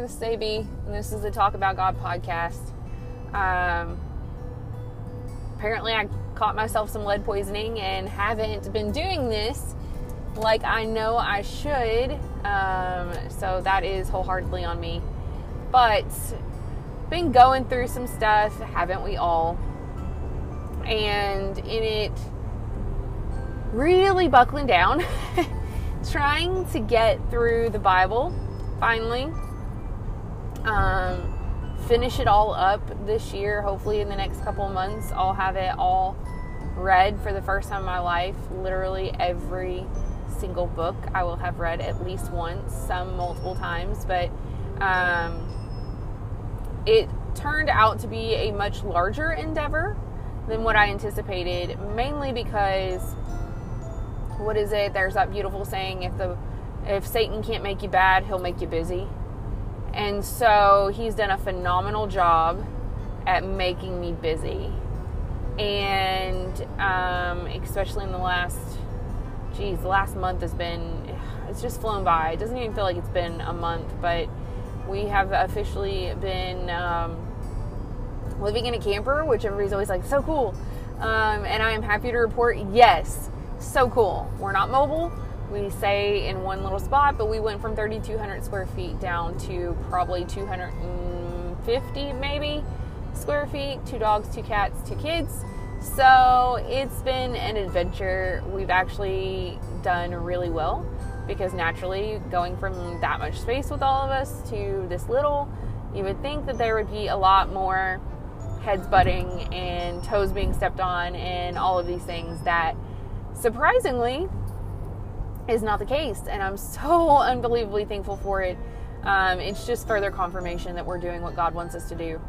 This is AB, and this is the Talk About God podcast. Um, apparently, I caught myself some lead poisoning and haven't been doing this like I know I should. Um, so that is wholeheartedly on me. But been going through some stuff, haven't we all? And in it, really buckling down, trying to get through the Bible finally. Um, finish it all up this year. Hopefully, in the next couple months, I'll have it all read for the first time in my life. Literally every single book I will have read at least once, some multiple times, but um, it turned out to be a much larger endeavor than what I anticipated, mainly because what is it? There's that beautiful saying if the if Satan can't make you bad, he'll make you busy. And so he's done a phenomenal job at making me busy. And um, especially in the last, geez, the last month has been, it's just flown by. It doesn't even feel like it's been a month, but we have officially been um, living in a camper, which everybody's always like, so cool. Um, and I am happy to report, yes, so cool. We're not mobile we say in one little spot, but we went from 3,200 square feet down to probably 250 maybe square feet. Two dogs, two cats, two kids. So it's been an adventure. We've actually done really well because naturally, going from that much space with all of us to this little, you would think that there would be a lot more heads butting and toes being stepped on and all of these things that surprisingly is not the case. And I'm so unbelievably thankful for it. Um, it's just further confirmation that we're doing what God wants us to do.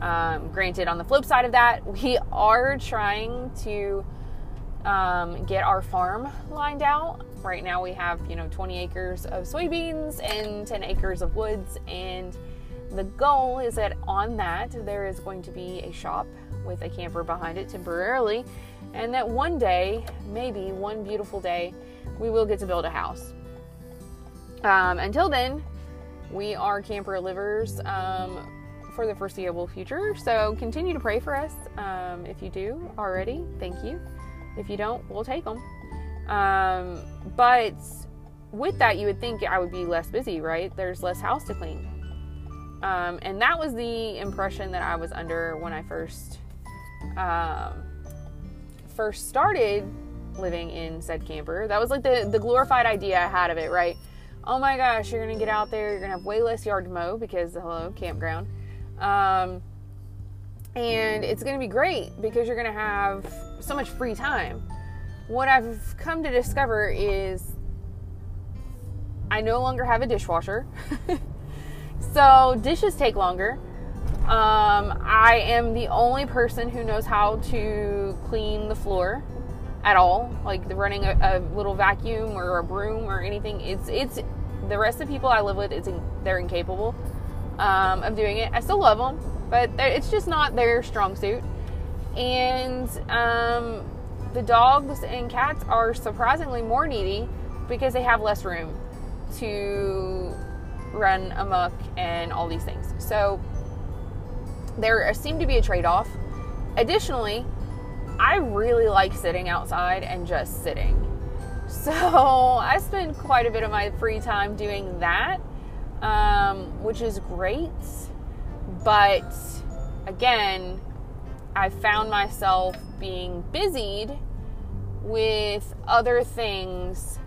Um, granted, on the flip side of that, we are trying to um, get our farm lined out. Right now, we have you know 20 acres of soybeans and 10 acres of woods, and the goal is that on that there is going to be a shop with a camper behind it temporarily, and that one day, maybe one beautiful day, we will get to build a house. Um, until then, we are camper livers um, for the foreseeable future. So continue to pray for us. Um, if you do already, thank you. If you don't, we'll take them. Um, but with that, you would think I would be less busy, right? There's less house to clean. Um, and that was the impression that I was under when I first um, first started living in said camper. That was like the, the glorified idea I had of it, right? Oh my gosh, you're gonna get out there, you're gonna have way less yard to mow because hello, campground. Um, and it's gonna be great because you're gonna have so much free time. What I've come to discover is I no longer have a dishwasher. so dishes take longer. Um, I am the only person who knows how to clean the floor at all. Like the running a, a, little vacuum or a broom or anything. It's it's the rest of the people I live with. It's they're incapable um, of doing it. I still love them, but it's just not their strong suit. And um, the dogs and cats are surprisingly more needy because they have less room to run amok and all these things. So there seemed to be a trade off. Additionally, I really like sitting outside and just sitting. So I spend quite a bit of my free time doing that, um, which is great. But again, I found myself being busied with other things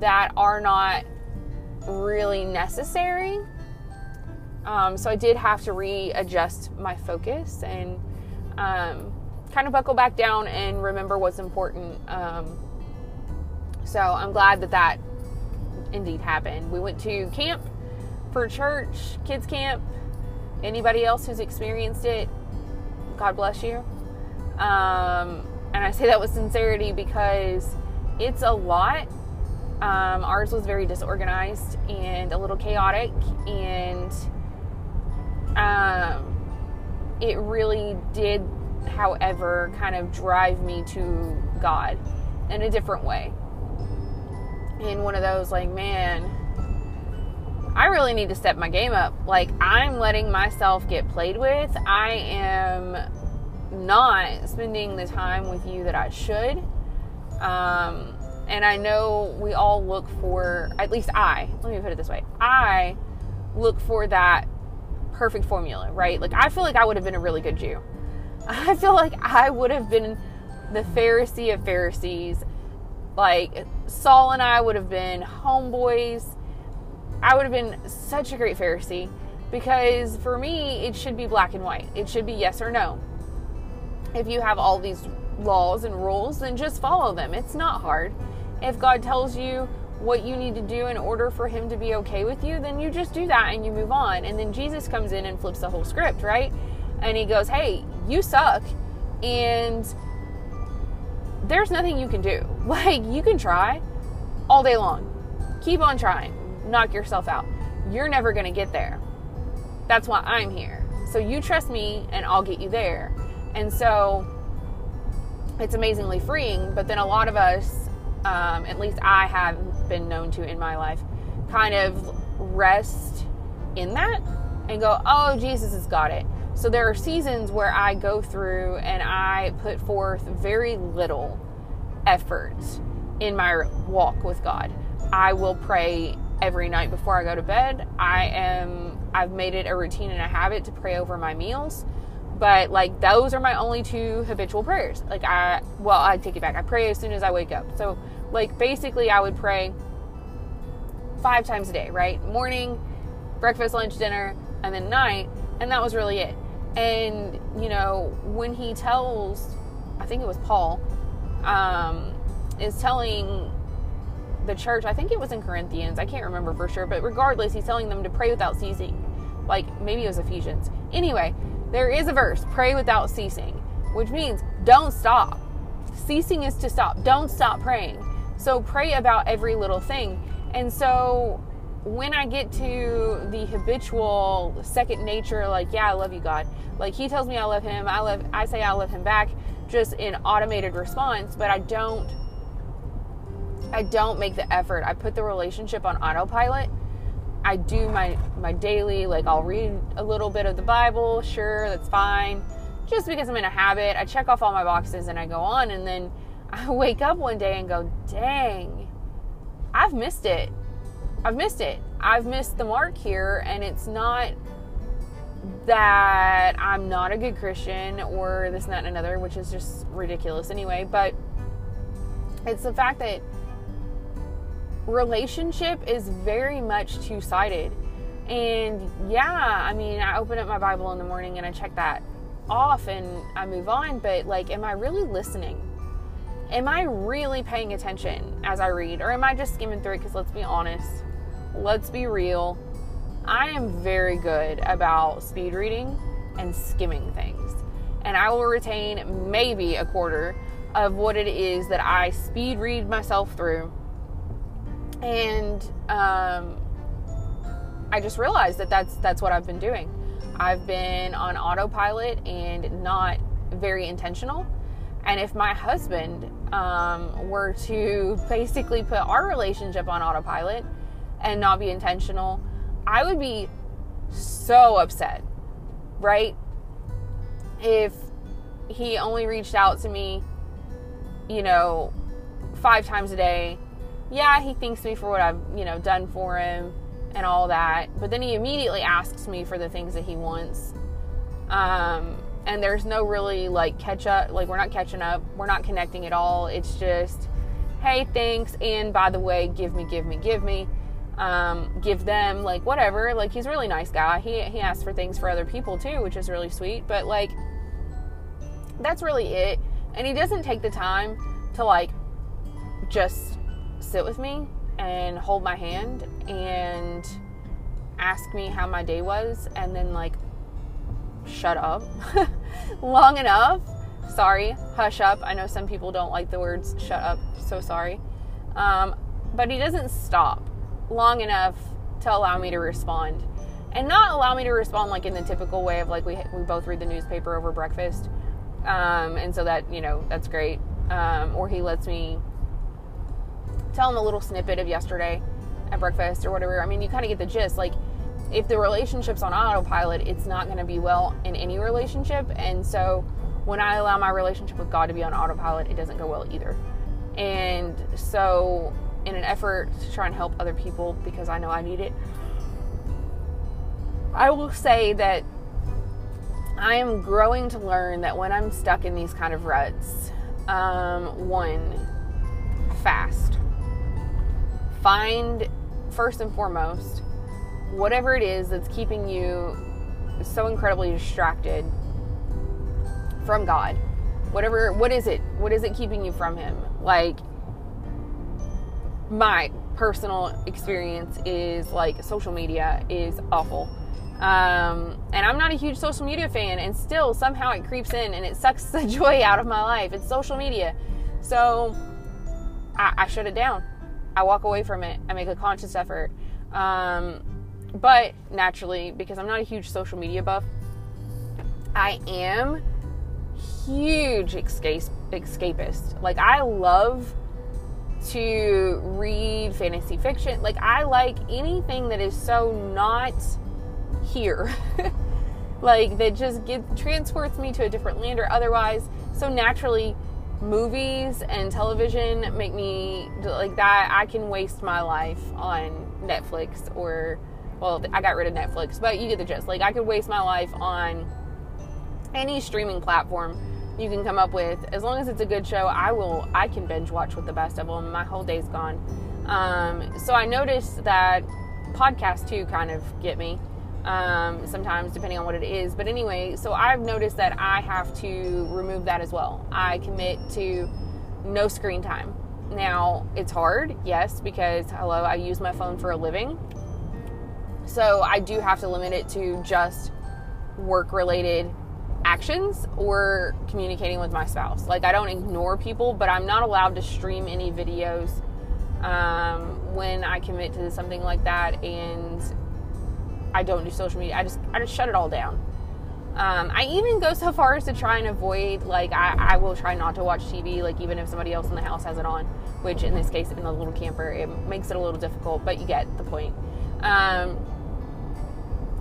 that are not really necessary. Um, so I did have to readjust my focus and um, kind of buckle back down and remember what's important. Um, so I'm glad that that indeed happened. We went to camp for church, kids camp. Anybody else who's experienced it, God bless you. Um, and I say that with sincerity because it's a lot. Um, ours was very disorganized and a little chaotic, and um, it really did however, kind of drive me to God in a different way. In one of those, like, man, I really need to step my game up. Like, I'm letting myself get played with. I am not spending the time with you that I should. Um, and I know we all look for, at least I, let me put it this way I look for that perfect formula, right? Like, I feel like I would have been a really good Jew. I feel like I would have been the Pharisee of Pharisees. Like, Saul and I would have been homeboys I would have been such a great Pharisee because for me, it should be black and white. It should be yes or no. If you have all these laws and rules, then just follow them. It's not hard. If God tells you what you need to do in order for Him to be okay with you, then you just do that and you move on. And then Jesus comes in and flips the whole script, right? And He goes, Hey, you suck. And there's nothing you can do. Like, you can try all day long. Keep on trying knock yourself out. You're never going to get there. That's why I'm here. So you trust me and I'll get you there. And so it's amazingly freeing. But then a lot of us, um, at least I have been known to in my life, kind of rest in that and go, oh, Jesus has got it. So there are seasons where I go through and I put forth very little effort in my walk with God. I will pray every night before I go to bed. I am I've made it a routine and a habit to pray over my meals. But like those are my only two habitual prayers. Like I well, I take it back. I pray as soon as I wake up. So like basically I would pray five times a day, right? Morning, breakfast, lunch, dinner, and then night, and that was really it. And you know, when he tells I think it was Paul, um, is telling the church, I think it was in Corinthians, I can't remember for sure, but regardless, he's telling them to pray without ceasing. Like maybe it was Ephesians. Anyway, there is a verse, pray without ceasing, which means don't stop. Ceasing is to stop. Don't stop praying. So pray about every little thing. And so when I get to the habitual second nature, like, yeah, I love you, God. Like he tells me I love him, I love I say I love him back, just in automated response, but I don't I don't make the effort. I put the relationship on autopilot. I do my my daily like I'll read a little bit of the Bible, sure, that's fine. Just because I'm in a habit, I check off all my boxes and I go on and then I wake up one day and go, "Dang. I've missed it. I've missed it. I've missed the mark here and it's not that I'm not a good Christian or this and that and another, which is just ridiculous anyway, but it's the fact that relationship is very much two sided. And yeah, I mean, I open up my Bible in the morning and I check that off and I move on, but like, am I really listening? Am I really paying attention as I read? Or am I just skimming through it? Because let's be honest, let's be real. I am very good about speed reading and skimming things. And I will retain maybe a quarter of what it is that I speed read myself through and um, I just realized that that's that's what I've been doing. I've been on autopilot and not very intentional. And if my husband um, were to basically put our relationship on autopilot and not be intentional, I would be so upset, right? If he only reached out to me, you know, five times a day yeah, he thanks me for what I've, you know, done for him and all that. But then he immediately asks me for the things that he wants. Um, and there's no really like catch up, like we're not catching up, we're not connecting at all. It's just, hey, thanks, and by the way, give me, give me, give me. Um, give them like whatever. Like he's a really nice guy. He he asks for things for other people too, which is really sweet. But like that's really it. And he doesn't take the time to like just sit with me and hold my hand and ask me how my day was and then like shut up long enough. Sorry hush up. I know some people don't like the words shut up so sorry. Um, but he doesn't stop long enough to allow me to respond. And not allow me to respond like in the typical way of like we, we both read the newspaper over breakfast. Um, and so that you know that's great. Um, or he lets me tell him a little snippet of yesterday at breakfast or whatever. I mean, you kind of get the gist. Like, if the relationship's on autopilot, it's not going to be well in any relationship. And so, when I allow my relationship with God to be on autopilot, it doesn't go well either. And so, in an effort to try and help other people because I know I need it, I will say that I am growing to learn that when I'm stuck in these kind of ruts, um, one, fast. Find first and foremost whatever it is that's keeping you so incredibly distracted from God. Whatever, what is it? What is it keeping you from Him? Like, my personal experience is like social media is awful. Um, and I'm not a huge social media fan, and still somehow it creeps in and it sucks the joy out of my life. It's social media. So I, I shut it down. I walk away from it. I make a conscious effort. Um, but naturally, because I'm not a huge social media buff, I am huge escape, escapist. Like I love to read fantasy fiction. Like I like anything that is so not here. like that just get transports me to a different land or otherwise. So naturally movies and television make me like that I can waste my life on Netflix or well I got rid of Netflix, but you get the gist. Like I could waste my life on any streaming platform you can come up with as long as it's a good show i will i can binge watch with the best of them my whole day's gone um, so i noticed that podcasts too kind of get me um, sometimes depending on what it is. But anyway, so I've noticed that I have to remove that as well. I commit to no screen time. Now, it's hard, yes, because hello, I use my phone for a living. So I do have to limit it to just work related actions or communicating with my spouse. Like, I don't ignore people, but I'm not allowed to stream any videos um, when I commit to something like that. And I don't do social media. I just I just shut it all down. Um, I even go so far as to try and avoid like I, I will try not to watch TV like even if somebody else in the house has it on, which in this case in the little camper it makes it a little difficult, but you get the point. Um,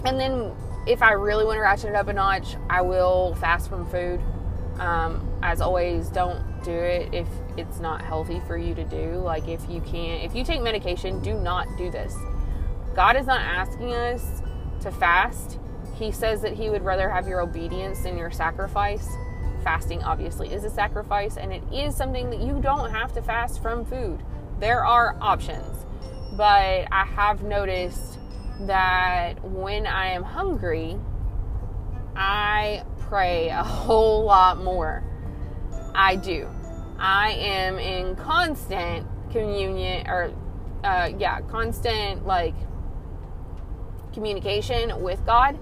and then if I really want to ratchet it up a notch, I will fast from food. Um, as always, don't do it if it's not healthy for you to do. Like if you can't, if you take medication, do not do this. God is not asking us to fast. He says that He would rather have your obedience than your sacrifice. Fasting, obviously, is a sacrifice, and it is something that you don't have to fast from food. There are options. But I have noticed that when I am hungry, I pray a whole lot more. I do. I am in constant communion, or uh, yeah, constant like communication with God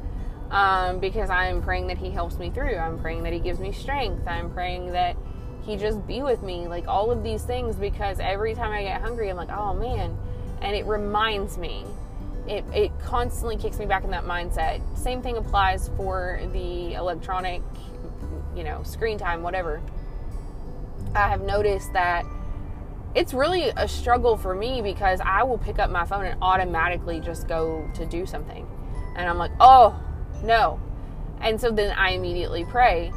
um, because I'm praying that He helps me through. I'm praying that He gives me strength. I'm praying that He just be with me. Like all of these things because every time I get hungry, I'm like, oh man. And it reminds me, it, it constantly kicks me back in that mindset. Same thing applies for the electronic, you know, screen time, whatever. I have noticed that it's really a struggle for me because I will pick up my phone and automatically just go to do something. And I'm like, oh, no. And so then I immediately pray.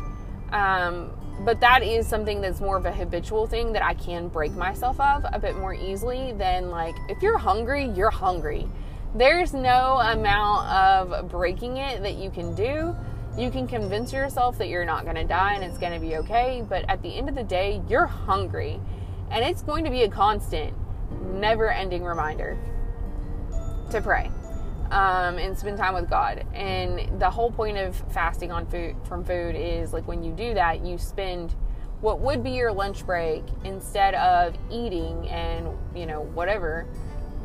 Um, but that is something that's more of a habitual thing that I can break myself of a bit more easily than like, if you're hungry, you're hungry. There's no amount of breaking it that you can do. You can convince yourself that you're not going to die and it's going to be okay. But at the end of the day, you're hungry and it's going to be a constant, never ending reminder to pray um, and spend time with God. And the whole point of fasting on food from food is like when you do that, you spend what would be your lunch break instead of eating and you know whatever.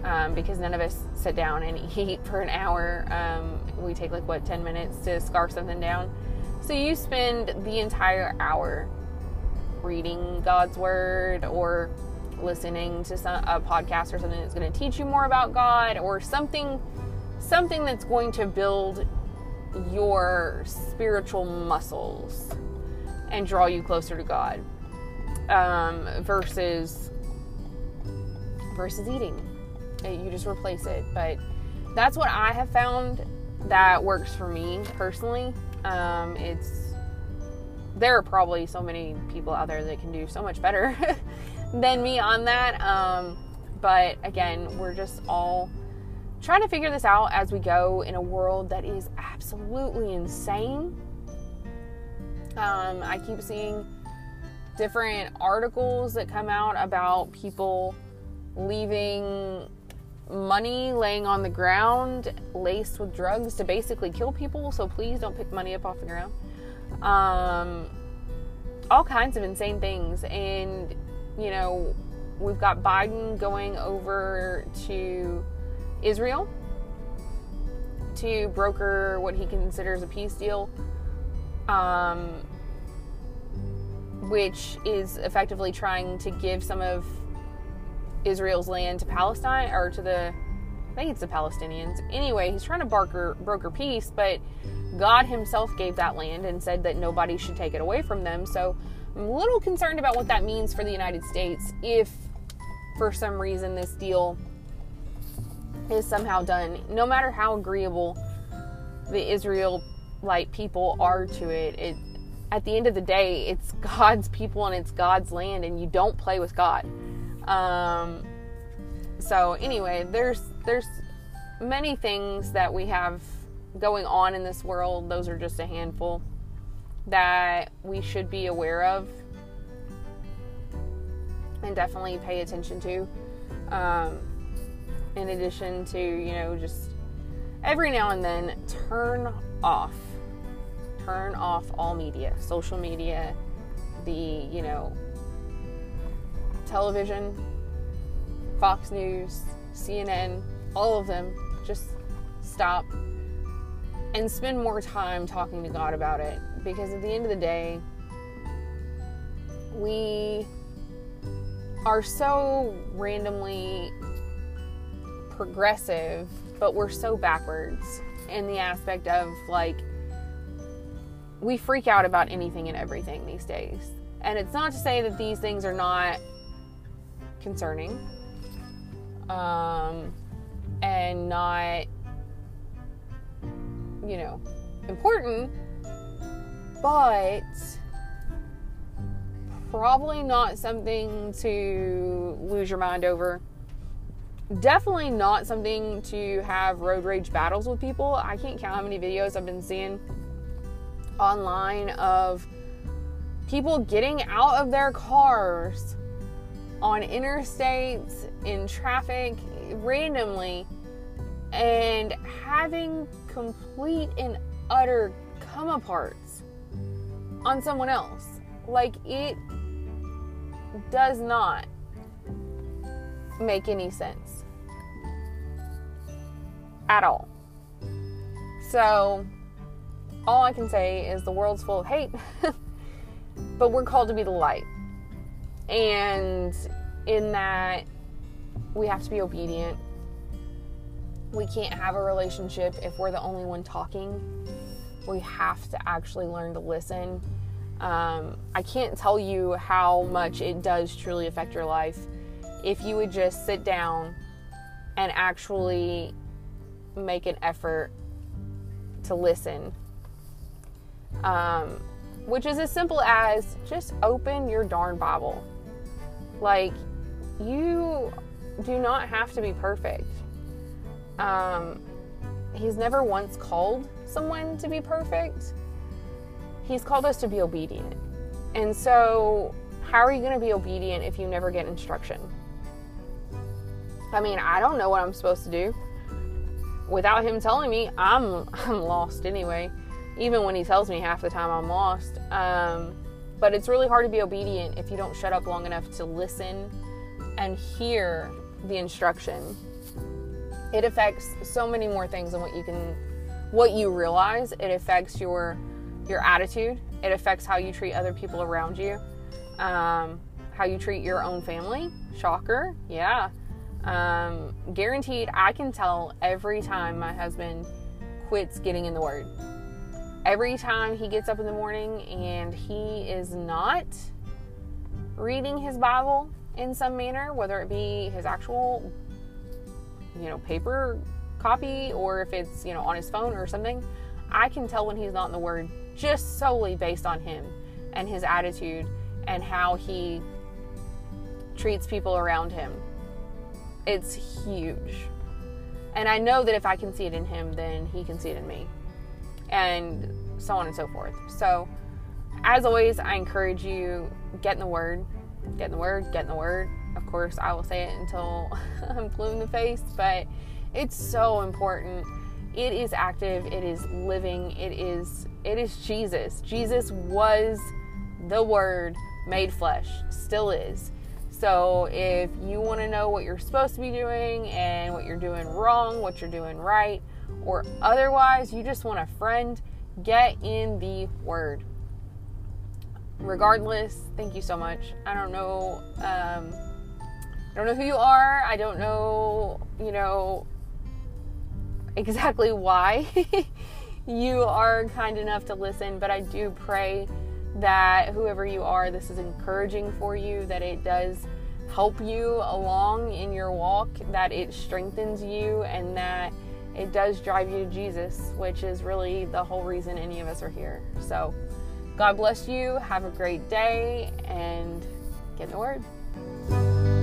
Um, because none of us sit down and eat for an hour. Um, we take like what 10 minutes to scarf something down. So you spend the entire hour reading God's word or listening to some, a podcast or something that's going to teach you more about God or something something that's going to build your spiritual muscles and draw you closer to God um, versus versus eating You just replace it. But that's what I have found that works for me personally. Um, it's there are probably so many people out there that can do so much better than me on that. Um, but again, we're just all trying to figure this out as we go in a world that is absolutely insane. Um, I keep seeing different articles that come out about people leaving money laying on the ground laced with drugs to basically kill people. So please don't pick money up off the ground. Um, all kinds of insane things. And, you know, we've got Biden going over to Israel to broker what he considers a peace deal, um, which is effectively trying to give some of Israel's land to Palestine or to the I think it's the Palestinians. Anyway, he's trying to broker broker peace, but God himself gave that land and said that nobody should take it away from them. So I'm a little concerned about what that means for the United States if for some reason this deal is somehow done. No matter how agreeable the Israelite people are to it, it at the end of the day, it's God's people and it's God's land, and you don't play with God. Um, so anyway, there's there's many things that we have going on in this world. Those are just a handful that we should be aware of and definitely pay attention to. Um, in addition to, you know, just every now and then turn off, turn off all media, social media, the, you know, television, Fox News, CNN, all of them, just stop and spend more time talking to God about it. Because at the end of the day, we are so randomly progressive, but we're so backwards in the aspect of like, we freak out about anything and everything these days. And it's not to say that these things are not concerning um, and not, you know, important, but probably not something to lose your mind over. Definitely not something to have road rage battles with people. I can't count how many videos I've been seeing online of people getting out of their cars on interstates, in traffic, randomly, and having complete and utter come aparts on someone else. Like, it does not make any sense at all. So, all I can say is the world's full of hate, but we're called to be the light. And in that, we have to be obedient. We can't have a relationship if we're the only one talking. We have to actually learn to listen. Um, I can't tell you how much it does truly affect your life if you would just sit down and actually make an effort to listen. Um, which is as simple as just open your darn Bible. Like, you do not have to be perfect. Um, he's never once called someone to be perfect. He's called us to be obedient. And so, how are you going to be obedient if you never get instruction? I mean, I don't know what I'm supposed to do. Without him telling me, I'm I'm lost anyway. Even when he tells me half the time I'm lost. Um, but it's really hard to be obedient if you don't shut up long enough to listen and hear the instruction. It affects so many more things than what you can what you realize. It affects your your attitude. It affects how you treat other people around you. Um, how you treat your own family. Shocker. Yeah. Um, guaranteed, I can tell every time my husband quits getting in the Word every time he gets up in the morning and he is not reading his Bible in some manner, whether it be his actual you know, paper copy or if it's, you know, on his phone or something, I can tell when he's not in the Word just solely based on him and his attitude and how he treats people around him. It's huge. And I know that if I can see it in him, then he can see it in me. And so on and so forth. So, as always, I encourage you get in the Word, get in the Word, get in the Word. Of course, I will say it until I'm blue in the face, but it's so important. It is active, it is living, it is it is Jesus. Jesus was the word made flesh, still is. So if you want to know what you're supposed to be doing and what you're doing wrong, what you're doing right, or otherwise you just want a friend, get in the word. Regardless, thank you so much. I don't know um, I don't know who you are. I don't know, you know, exactly why you are kind enough to listen, but I do pray that whoever you are, this is encouraging for you, that it does help you along in your walk, that it strengthens you, and that it does drive you to Jesus, which is really the whole reason any of us are here. So, God bless you. Have a great day and get in the Word.